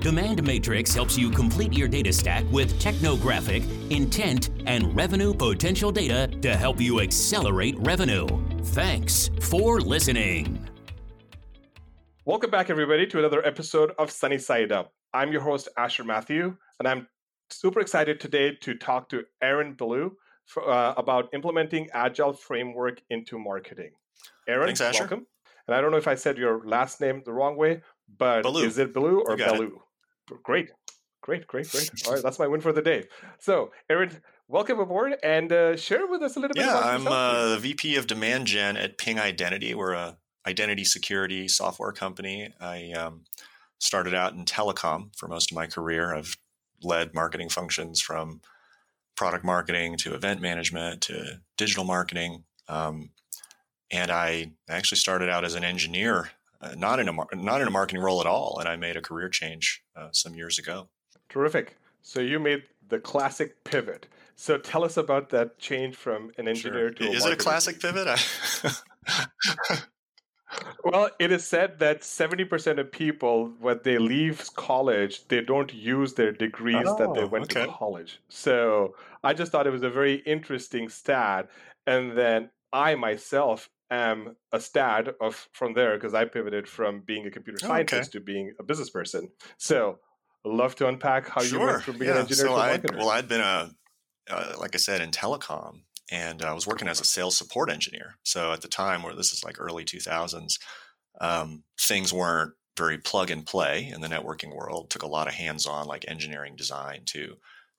Demand Matrix helps you complete your data stack with technographic, intent, and revenue potential data to help you accelerate revenue. Thanks for listening. Welcome back, everybody, to another episode of Sunny Side Up. I'm your host, Asher Mathew, and I'm super excited today to talk to Aaron Ballou for, uh, about implementing Agile framework into marketing. Aaron, Thanks, Asher. welcome. And I don't know if I said your last name the wrong way, but Ballou. is it Ballou or You it. Ballou? Great, great, great, great. All right, that's my win for the day. So, Aaron, welcome aboard and uh, share with us a little bit Yeah, I'm uh, the VP of Demand Gen at Ping Identity. We're a identity security software company. I um, started out in telecom for most of my career. I've led marketing functions from product marketing to event management to digital marketing. Um, and I actually started out as an engineer, uh, not in a mar- not in a marketing role at all. And I made a career change uh, some years ago. Terrific. So you made the classic pivot. So tell us about that change from an engineer to a Is it a classic pivot? I- Well, it is said that 70% of people, when they leave college, they don't use their degrees that they Oh, went okay. to college. So I just thought it was a very interesting stat. And then I myself am a stat of from there because I pivoted from being a computer Oh, scientist to being a business person. So I'd love to unpack how you went from being an engineer so to marketer. well, I'd been a, uh, like I said, in telecom, and I was working as a sales support engineer. So at the time, where this is like early 2000s, um, things weren't very plug and play in the networking world. Took a lot of hands-on, like engineering design, to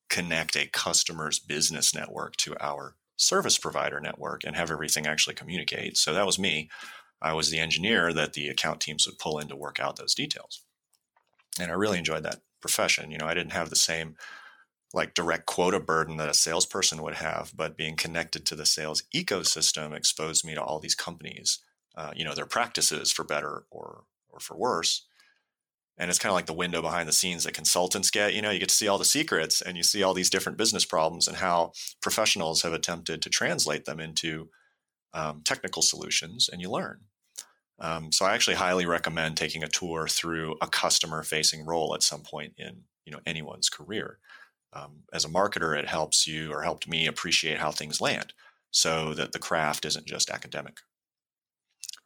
connect a customer's business network to our service provider network and have everything actually communicate. So that was me. I was the engineer that the account teams would pull in to work out those details. And I really enjoyed that profession. You know, I didn't have the same like direct quota burden that a salesperson would have, but being connected to the sales ecosystem exposed me to all these companies, uh, you know, their practices for better or or for worse. And it's kind of like the window behind the scenes that consultants get. You know, you get to see all the secrets and you see all these different business problems and how professionals have attempted to translate them into um, technical solutions, and you learn. Um, so I actually highly recommend taking a tour through a customer facing role at some point in you know anyone's career. Um, as a marketer, it helps you or helped me appreciate how things land, so that the craft isn't just academic.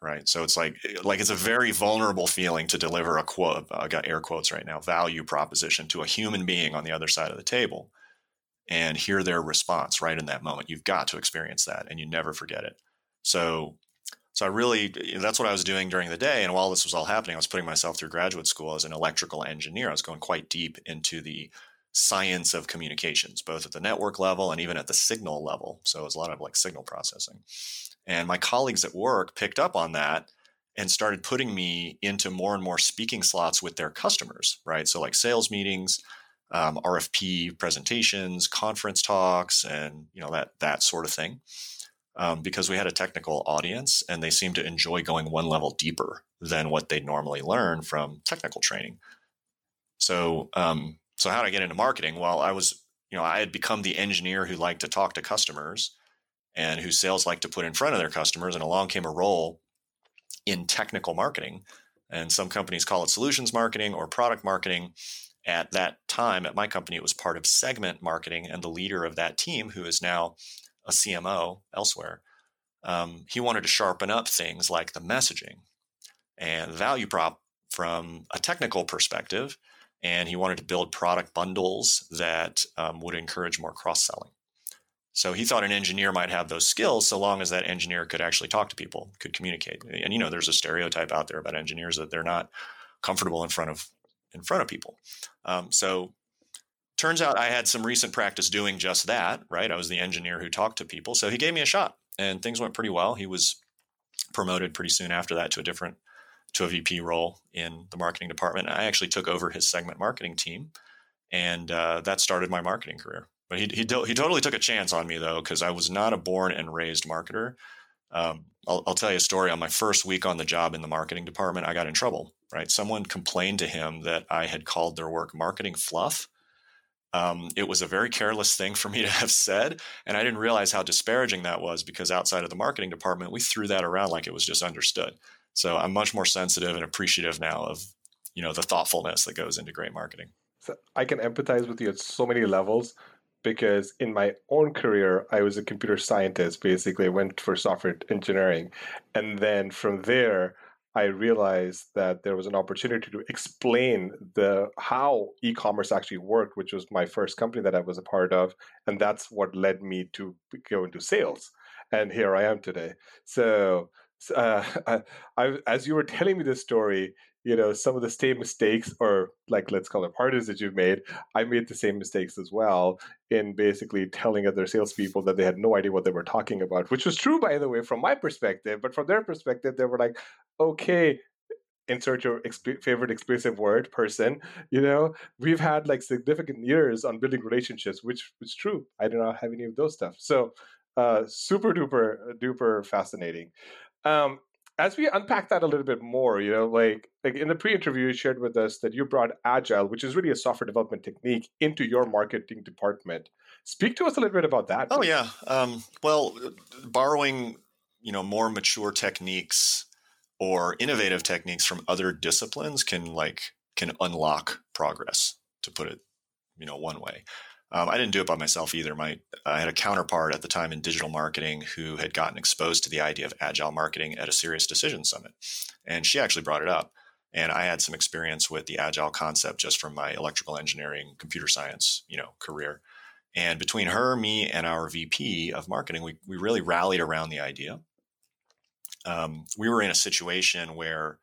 Right. So it's like like it's a very vulnerable feeling to deliver a quote. I got air quotes right now. Value proposition to a human being on the other side of the table, and hear their response right in that moment. You've got to experience that, and you never forget it. So so I really, that's what I was doing during the day. And while this was all happening, I was putting myself through graduate school as an electrical engineer. I was going quite deep into the science of communications, both at the network level and even at the signal level. So it was a lot of like signal processing. And my colleagues at work picked up on that and started putting me into more and more speaking slots with their customers, right? So like sales meetings, um, RFP presentations, conference talks, and you know that that sort of thing um, because we had a technical audience and they seemed to enjoy going one level deeper than what they'd normally learn from technical training. So, um, so how did I get into marketing? Well, I was, you know, I had become the engineer who liked to talk to customers and whose sales liked to put in front of their customers. And along came a role in technical marketing. And some companies call it solutions marketing or product marketing. At that time, at my company, it was part of segment marketing. And the leader of that team, who is now a CMO elsewhere, um, he wanted to sharpen up things like the messaging and value prop from a technical perspective. And he wanted to build product bundles that um, would encourage more cross selling. So he thought an engineer might have those skills so long as that engineer could actually talk to people, could communicate. And you know, there's a stereotype out there about engineers that they're not comfortable in front of in front of people. Um, so turns out I had some recent practice doing just that, right? I was the engineer who talked to people. So he gave me a shot and things went pretty well. He was promoted pretty soon after that to a different to a VP role in the marketing department. I actually took over his segment marketing team and uh, that started my marketing career. but he, he, he totally took a chance on me though, because I was not a born and raised marketer. Um, I'll, I'll tell you a story. On my first week on the job in the marketing department, I got in trouble. Right, someone complained to him that I had called their work marketing fluff. Um, it was a very careless thing for me to have said, and I didn't realize how disparaging that was because outside of the marketing department, we threw that around like it was just understood. So I'm much more sensitive and appreciative now of you know the thoughtfulness that goes into great marketing. So I can empathize with you at so many levels because in my own career, I was a computer scientist. Basically, I went for software engineering, and then from there, I realized that there was an opportunity to explain the how e-commerce actually worked, which was my first company that I was a part of, and that's what led me to go into sales. And here I am today. So, uh, I, as you were telling me this story, you know some of the same mistakes or like let's call it parties that you've made i made the same mistakes as well in basically telling other salespeople that they had no idea what they were talking about which was true by the way from my perspective but from their perspective they were like okay insert your exp- favorite expressive word person you know? We've had like significant years on building relationships which is true i do not have any of those stuff so uh, super duper duper fascinating um, as we unpack that a little bit more, you know, like like in the pre-interview, you shared with us that you brought agile, which is really a software development technique, into your marketing department. Speak to us a little bit about that. Oh yeah, um, well, borrowing you know more mature techniques or innovative techniques from other disciplines can like can unlock progress. To put it, you know, one way. Um, I didn't do it by myself either. My I had a counterpart at the time in digital marketing who had gotten exposed to the idea of agile marketing at a Sirius Decision Summit, and she actually brought it up. And I had some experience with the agile concept just from my electrical engineering, computer science, you know, career. And between her, me, and our VP of marketing, we we really rallied around the idea. Um, we were in a situation where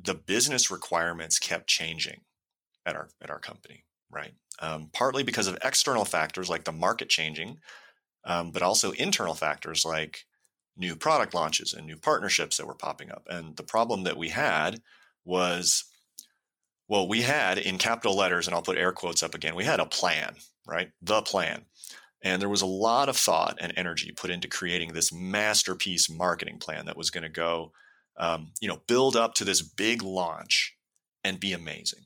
the business requirements kept changing at our at our company, right? Um, partly because of external factors like the market changing, um, but also internal factors like new product launches and new partnerships that were popping up. And the problem that we had was well, we had in capital letters, and I'll put air quotes up again, we had a plan, right? The plan. And there was a lot of thought and energy put into creating this masterpiece marketing plan that was going to go, um, you know, build up to this big launch and be amazing.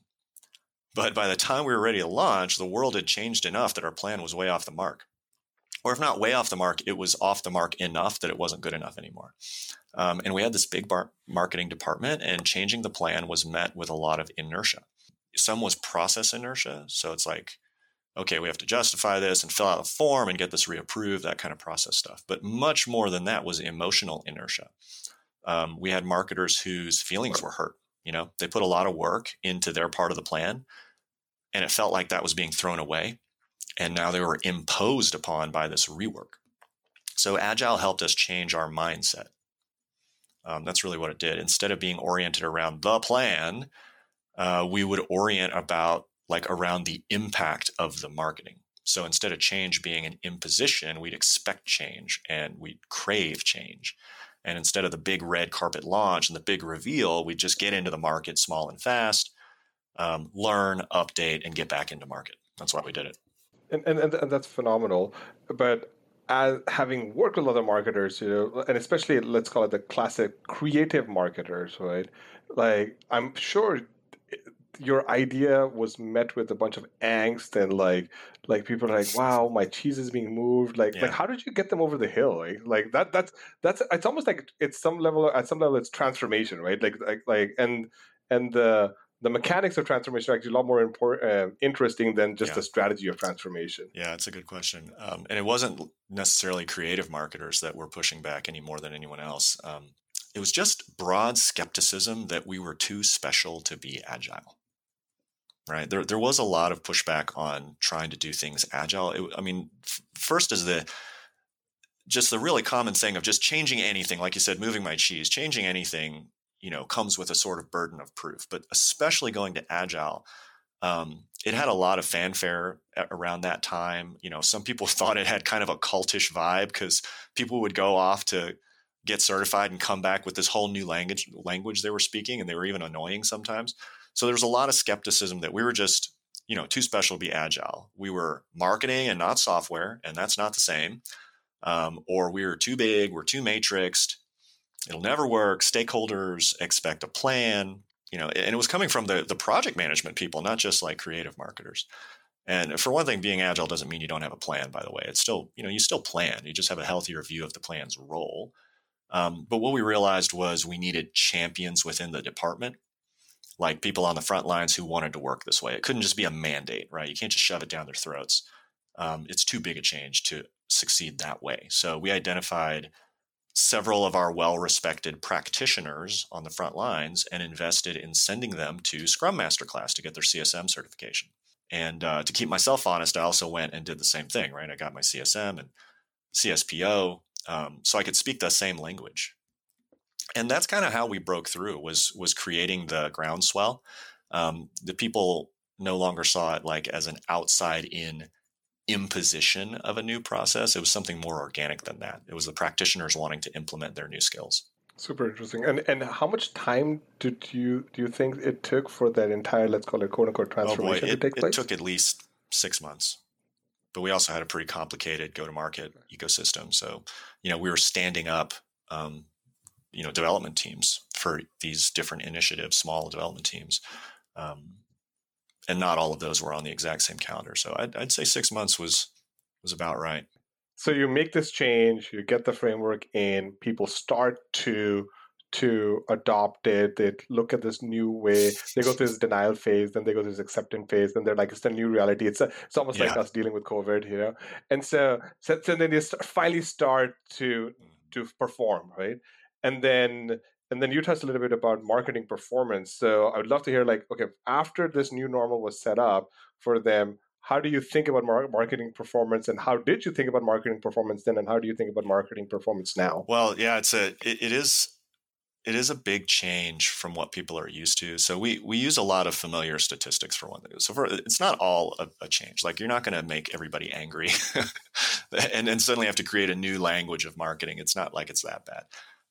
But by the time we were ready to launch, the world had changed enough that our plan was way off the mark. Or if not way off the mark, it was off the mark enough that it wasn't good enough anymore. Um, and we had this big bar- marketing department, and changing the plan was met with a lot of inertia. Some was process inertia. So it's like, okay, we have to justify this and fill out a form and get this reapproved, that kind of process stuff. But much more than that was emotional inertia. Um, we had marketers whose feelings were hurt you know, they put a lot of work into their part of the plan, and it felt like that was being thrown away. And now they were imposed upon by this rework. So Agile helped us change our mindset. Um, that's really what it did. Instead of being oriented around the plan, uh, we would orient about like around the impact of the marketing. So instead of change being an imposition, we'd expect change and we'd crave change. And instead of the big red carpet launch and the big reveal, we just get into the market small and fast, um, learn, update, and get back into market. That's why we did it. And, and, and that's phenomenal. But as having worked with other marketers, you know, and especially let's call it the classic creative marketers, right? Like I'm sure your idea was met with a bunch of angst and like like people are like wow my cheese is being moved like yeah. like how did you get them over the hill like like that that's that's it's almost like it's some level at some level it's transformation right like like like and and the the mechanics of transformation are actually a lot more important, uh, interesting than just yeah. the strategy of transformation. Yeah, it's a good question. Um, and it wasn't necessarily creative marketers that were pushing back any more than anyone else. Um, it was just broad skepticism that we were too special to be agile right? There, there was a lot of pushback on trying to do things agile. It, I mean, f- first is the just the really common thing of just changing anything, like you said, moving my cheese, changing anything, you know, comes with a sort of burden of proof. But especially going to agile, um, it had a lot of fanfare around that time. You know, some people thought it had kind of a cultish vibe because people would go off to get certified and come back with this whole new language language they were speaking, and they were even annoying sometimes. So there was a lot of skepticism that we were just, you know too special to be agile. We were marketing and not software, and that's not the same. Um, or we were too big, we're too matrixed. It'll never work. Stakeholders expect a plan, you know, and it was coming from the the project management people, not just like creative marketers. And for one thing, being agile doesn't mean you don't have a plan. By the way, it's still you know you still plan. You just have a healthier view of the plan's role. Um, but what we realized was we needed champions within the department like people on the front lines who wanted to work this way. It couldn't just be a mandate, right? You can't just shove it down their throats. Um, it's too big a change to succeed that way. So we identified several of our well respected practitioners on the front lines and invested in sending them to Scrum Master class to get their CSM certification. And uh, to keep myself honest, I also went and did the same thing, right? I got my CSM and CSPO um, so I could speak the same language and that's kind of how we broke through was was creating the groundswell. Um, the people no longer saw it like as an outside in imposition of a new process. It was something more organic than that. It was the practitioners wanting to implement their new skills. Super interesting. And and how much time did you do you think it took for that entire let's call it quote unquote transformation oh boy, it, to take place? it took at least six months. But we also had a pretty complicated go to market ecosystem. So you know we were standing up um, you know development teams for these different initiatives, small development teams, um, and not all of those were on the exact same calendar. So I'd, I'd say six months was was about right. So you make this change, you get the framework in, people start to to adopt it. They look at this new way. They go through this denial phase, then they go through this acceptance phase. Then they're like, it's the new reality. It's a, it's almost yeah. like us dealing with COVID, you know. And so, so, so then they start, finally start to mm. to perform, right? And then and then you touched a little bit about marketing performance so i would love to hear like okay after this new normal was set up for them how do you think about mar- marketing performance and how did you think about marketing performance then and how do you think about marketing performance now well yeah it's a it, it is it is a big change from what people are used to. So we we use a lot of familiar statistics for one thing. So for, it's not all a, a change. Like you're not going to make everybody angry, and and suddenly have to create a new language of marketing. It's not like it's that bad.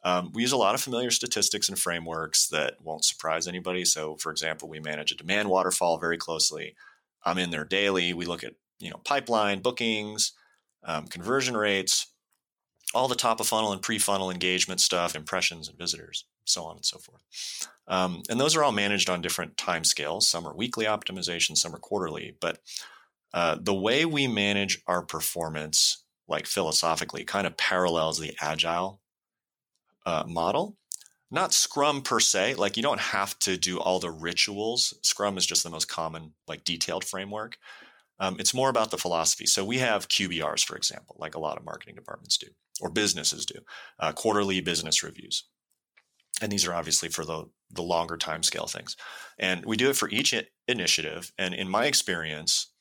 Um, we use a lot of familiar statistics and frameworks that won't surprise anybody. So, for example, we manage a demand waterfall very closely. I'm in there daily. We look at you know pipeline bookings, um, conversion rates, all the top of funnel and pre funnel engagement stuff, impressions and visitors, so on and so forth. Um, and those are all managed on different time scales. Some are weekly optimization, some are quarterly. But uh, the way we manage our performance, like philosophically, kind of parallels the agile uh, model. Not Scrum per se, like you don't have to do all the rituals. Scrum is just the most common, like detailed framework. Um, it's more about the philosophy. So we have QBRs, for example, like a lot of marketing departments do, or businesses do, uh, quarterly business reviews. And these are obviously for the, the longer time scale things. And we do it for each initiative. And in my experience,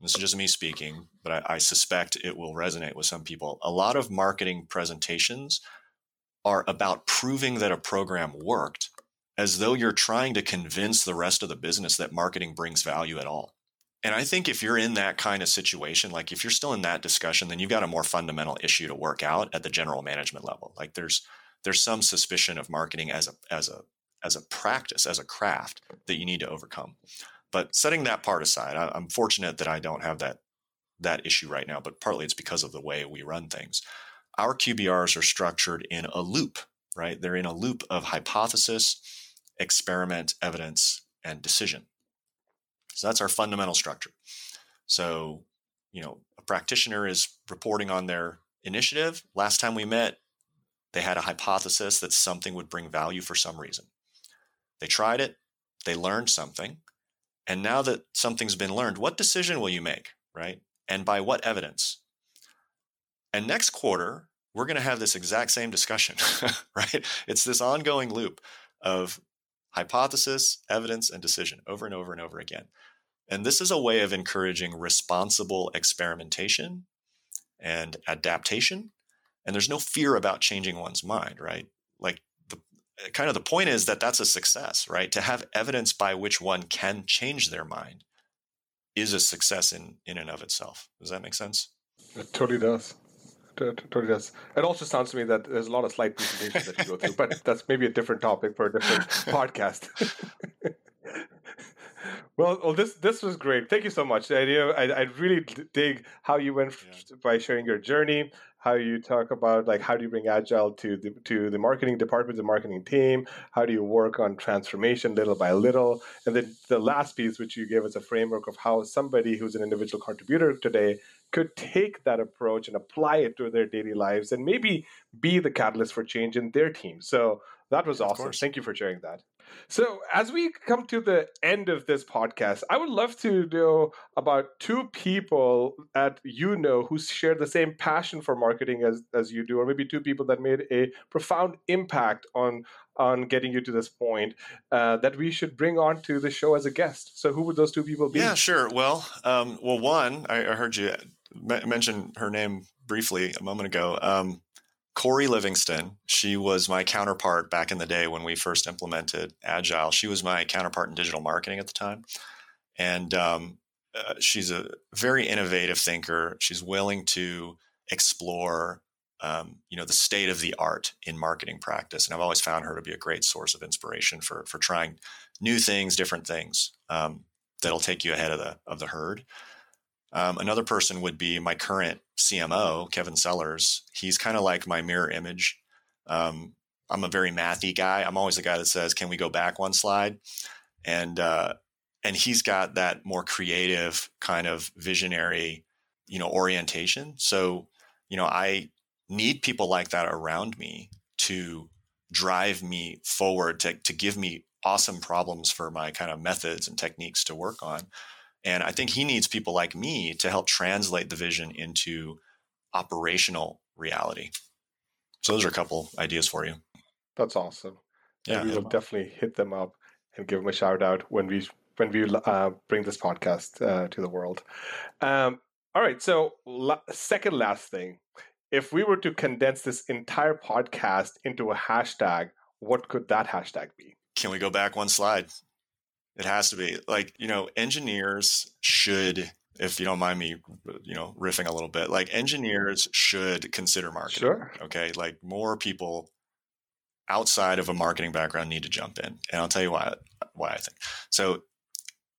this is just me speaking, but I, I suspect it will resonate with some people. A lot of marketing presentations are about proving that a program worked as though you're trying to convince the rest of the business that marketing brings value at all. And I think if you're in that kind of situation, like if you're still in that discussion, then you've got a more fundamental issue to work out at the general management level. Like there's there's some suspicion of marketing as a as a as a practice, as a craft that you need to overcome. But setting that part aside, I, I'm fortunate that I don't have that that issue right now. But partly it's because of the way we run things our QBRs are structured in a loop, right? They're in a loop of hypothesis, experiment, evidence, and decision. So that's our fundamental structure. So, you know, a practitioner is reporting on their initiative. Last time we met, they had a hypothesis that something would bring value for some reason. They tried it, they learned something. And now that something's been learned, what decision will you make, right? And by what evidence? And next quarter, we're going to have this exact same discussion, right? It's this ongoing loop of hypothesis, evidence, and decision over and over and over again. And this is a way of encouraging responsible experimentation and adaptation. And there's no fear about changing one's mind, right? Like the kind of the point is that that's a success, right? To have evidence by which one can change their mind is a success in in and of itself. Does that make sense? It totally does totally does. It also sounds to me that there's a lot of slide presentations that you go through, but that's maybe a different topic for a different podcast. Well, well, this this was great. Thank you so much. The idea, I, I really dig how you went yeah. by sharing your journey, how you talk about like how do you bring agile to the to the marketing department, the marketing team, how do you work on transformation little by little, and then the last piece, which you gave us a framework of how somebody who's an individual contributor today could take that approach and apply it to their daily lives, and maybe be the catalyst for change in their team. So that was awesome. Thank you for sharing that. So, as we come to the end of this podcast, I would love to know about two people that you know who share the same passion for marketing as, as you do, or maybe two people that made a profound impact on on getting you to this point uh, that we should bring on to the show as a guest. So, who would those two people be? Yeah, sure. Well, um, well, one I, I heard you mention her name briefly a moment ago. Um, Corey Livingston, she was my counterpart back in the day when we first implemented Agile. She was my counterpart in digital marketing at the time. And um, uh, she's a very innovative thinker. She's willing to explore, um, you know, the state of the art in marketing practice. And I've always found her to be a great source of inspiration for, for trying new things, different things um, that'll take you ahead of the, of the herd. Um, another person would be my current CMO, Kevin Sellers. He's kind of like my mirror image. Um, I'm a very mathy guy. I'm always the guy that says, "Can we go back one slide?" And uh, and he's got that more creative kind of visionary, you know, orientation. So, you know, I need people like that around me to drive me forward to to give me awesome problems for my kind of methods and techniques to work on. And I think he needs people like me to help translate the vision into operational reality. So those are a couple ideas for you. That's awesome. Yeah, and we will definitely hit them up and give them a shout out when we when we uh, bring this podcast uh, to the world. Um, all right. So la- second last thing, if we were to condense this entire podcast into a hashtag, what could that hashtag be? Can we go back one slide? It has to be like, you know, engineers should, if you don't mind me, you know, riffing a little bit, like engineers should consider marketing. Sure. Okay. Like more people outside of a marketing background need to jump in. And I'll tell you why, why I think. So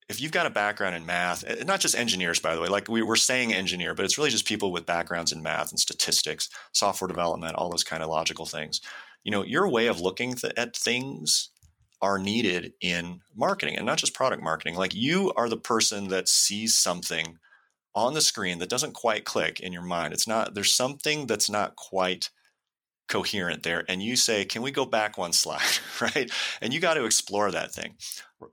if you've got a background in math, not just engineers, by the way, like we were saying engineer, but it's really just people with backgrounds in math and statistics, software development, all those kind of logical things. You know, your way of looking th- at things are needed in marketing and not just product marketing. Like you are the person that sees something on the screen that doesn't quite click in your mind. It's not, there's something that's not quite coherent there. And you say, can we go back one slide? right. And you got to explore that thing.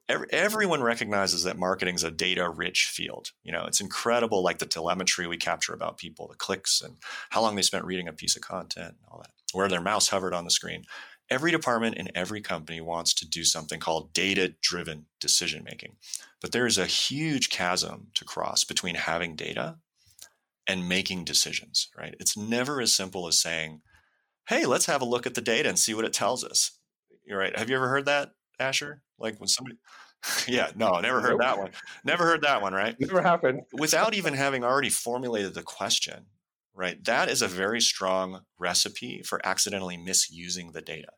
Every, everyone recognizes that marketing is a data rich field. You know, it's incredible, like the telemetry we capture about people, the clicks and how long they spent reading a piece of content and all that, where their mouse hovered on the screen every department in every company wants to do something called data driven decision making. But there is a huge chasm to cross between having data and making decisions, right? It's never as simple as saying, hey, let's have a look at the data and see what it tells us. You're right. Have you ever heard that, Asher? Like when somebody, yeah, no, never heard that one. Never heard that one, right? Never happened. Without even having already formulated the question, right? That is a very strong recipe for accidentally misusing the data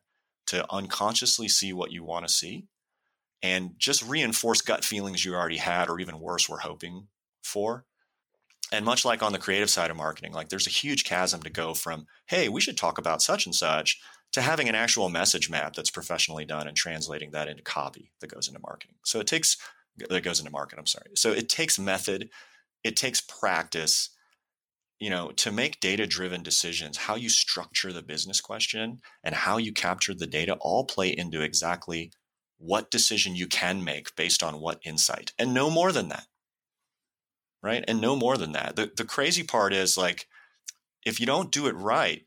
to unconsciously see what you want to see and just reinforce gut feelings you already had, or even worse, were hoping for. And much like on the creative side of marketing, like there's a huge chasm to go from, hey, we should talk about such and such, to having an actual message map that's professionally done and translating that into copy that goes into marketing. So it takes, that goes into market, I'm sorry. So it takes method, it takes practice, you know, to make data driven decisions, how you structure the business question and how you capture the data all play into exactly what decision you can make based on what insight and no more than that. Right. And no more than that. The, the crazy part is like, if you don't do it right,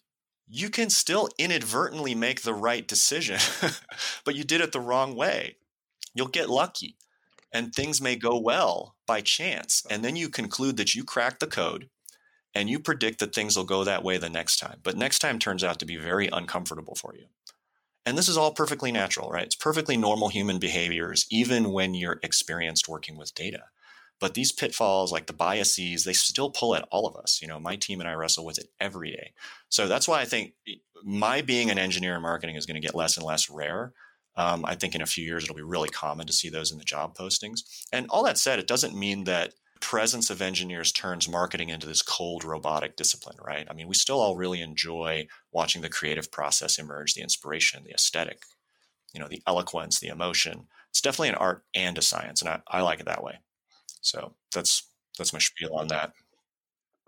you can still inadvertently make the right decision, but you did it the wrong way. You'll get lucky and things may go well by chance. And then you conclude that you cracked the code and you predict that things will go that way the next time. But next time turns out to be very uncomfortable for you. And this is all perfectly natural, right? It's perfectly normal human behaviors, even when you're experienced working with data. But these pitfalls, like the biases, they still pull at all of us. You know, my team and I wrestle with it every day. So that's why I think my being an engineer in marketing is going to get less and less rare Um, I think in a few years it'll be really common to see those in the job postings. And all that said, it doesn't mean that presence of engineers turns marketing into this cold robotic discipline, right? I mean, we still all really enjoy watching the creative process emerge, the inspiration, the aesthetic, you know, the eloquence, the emotion. It's definitely an art and a science, and I, I like it that way. So that's that's my spiel on that.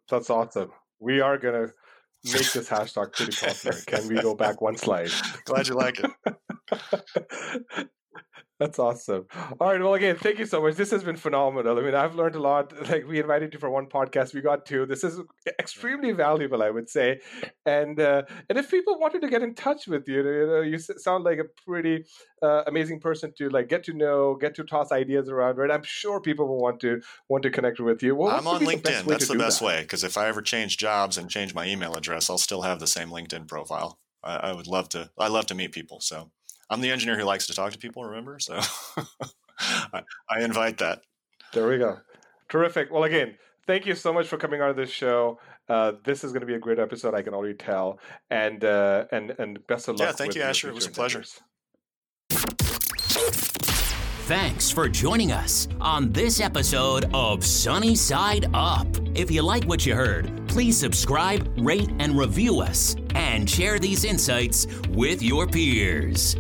That's awesome. We are gonna make this hashtag pretty popular. Can we go back one slide? Glad you like it. That's awesome. All right. Well, again, thank you so much. This has been phenomenal. I mean, I've learned a lot. Like we invited you for one podcast, we got two. This is extremely valuable, I would say. And uh, and if people wanted to get in touch with you, you know, you sound like a pretty uh, amazing person to like get to know, get to toss ideas around. Right? I'm sure people will want to want to connect with you. Well, I'm on LinkedIn. That's the best that? way because if I ever change jobs and change my email address, I'll still have the same LinkedIn profile. I, I would love to. I love to meet people. So I'm the engineer who likes to talk to people, remember? So I, I, invite that. There we go. Terrific. Well, again, thank you so much for coming on this show. Uh, this is going to be a great episode, I can already tell. And uh, and and best of luck. Yeah, thank you, Asher. It was a pleasure. Thanks for joining us on this episode of Sunny Side Up. If you like what you heard, please subscribe, rate, and review us, and share these insights with your peers.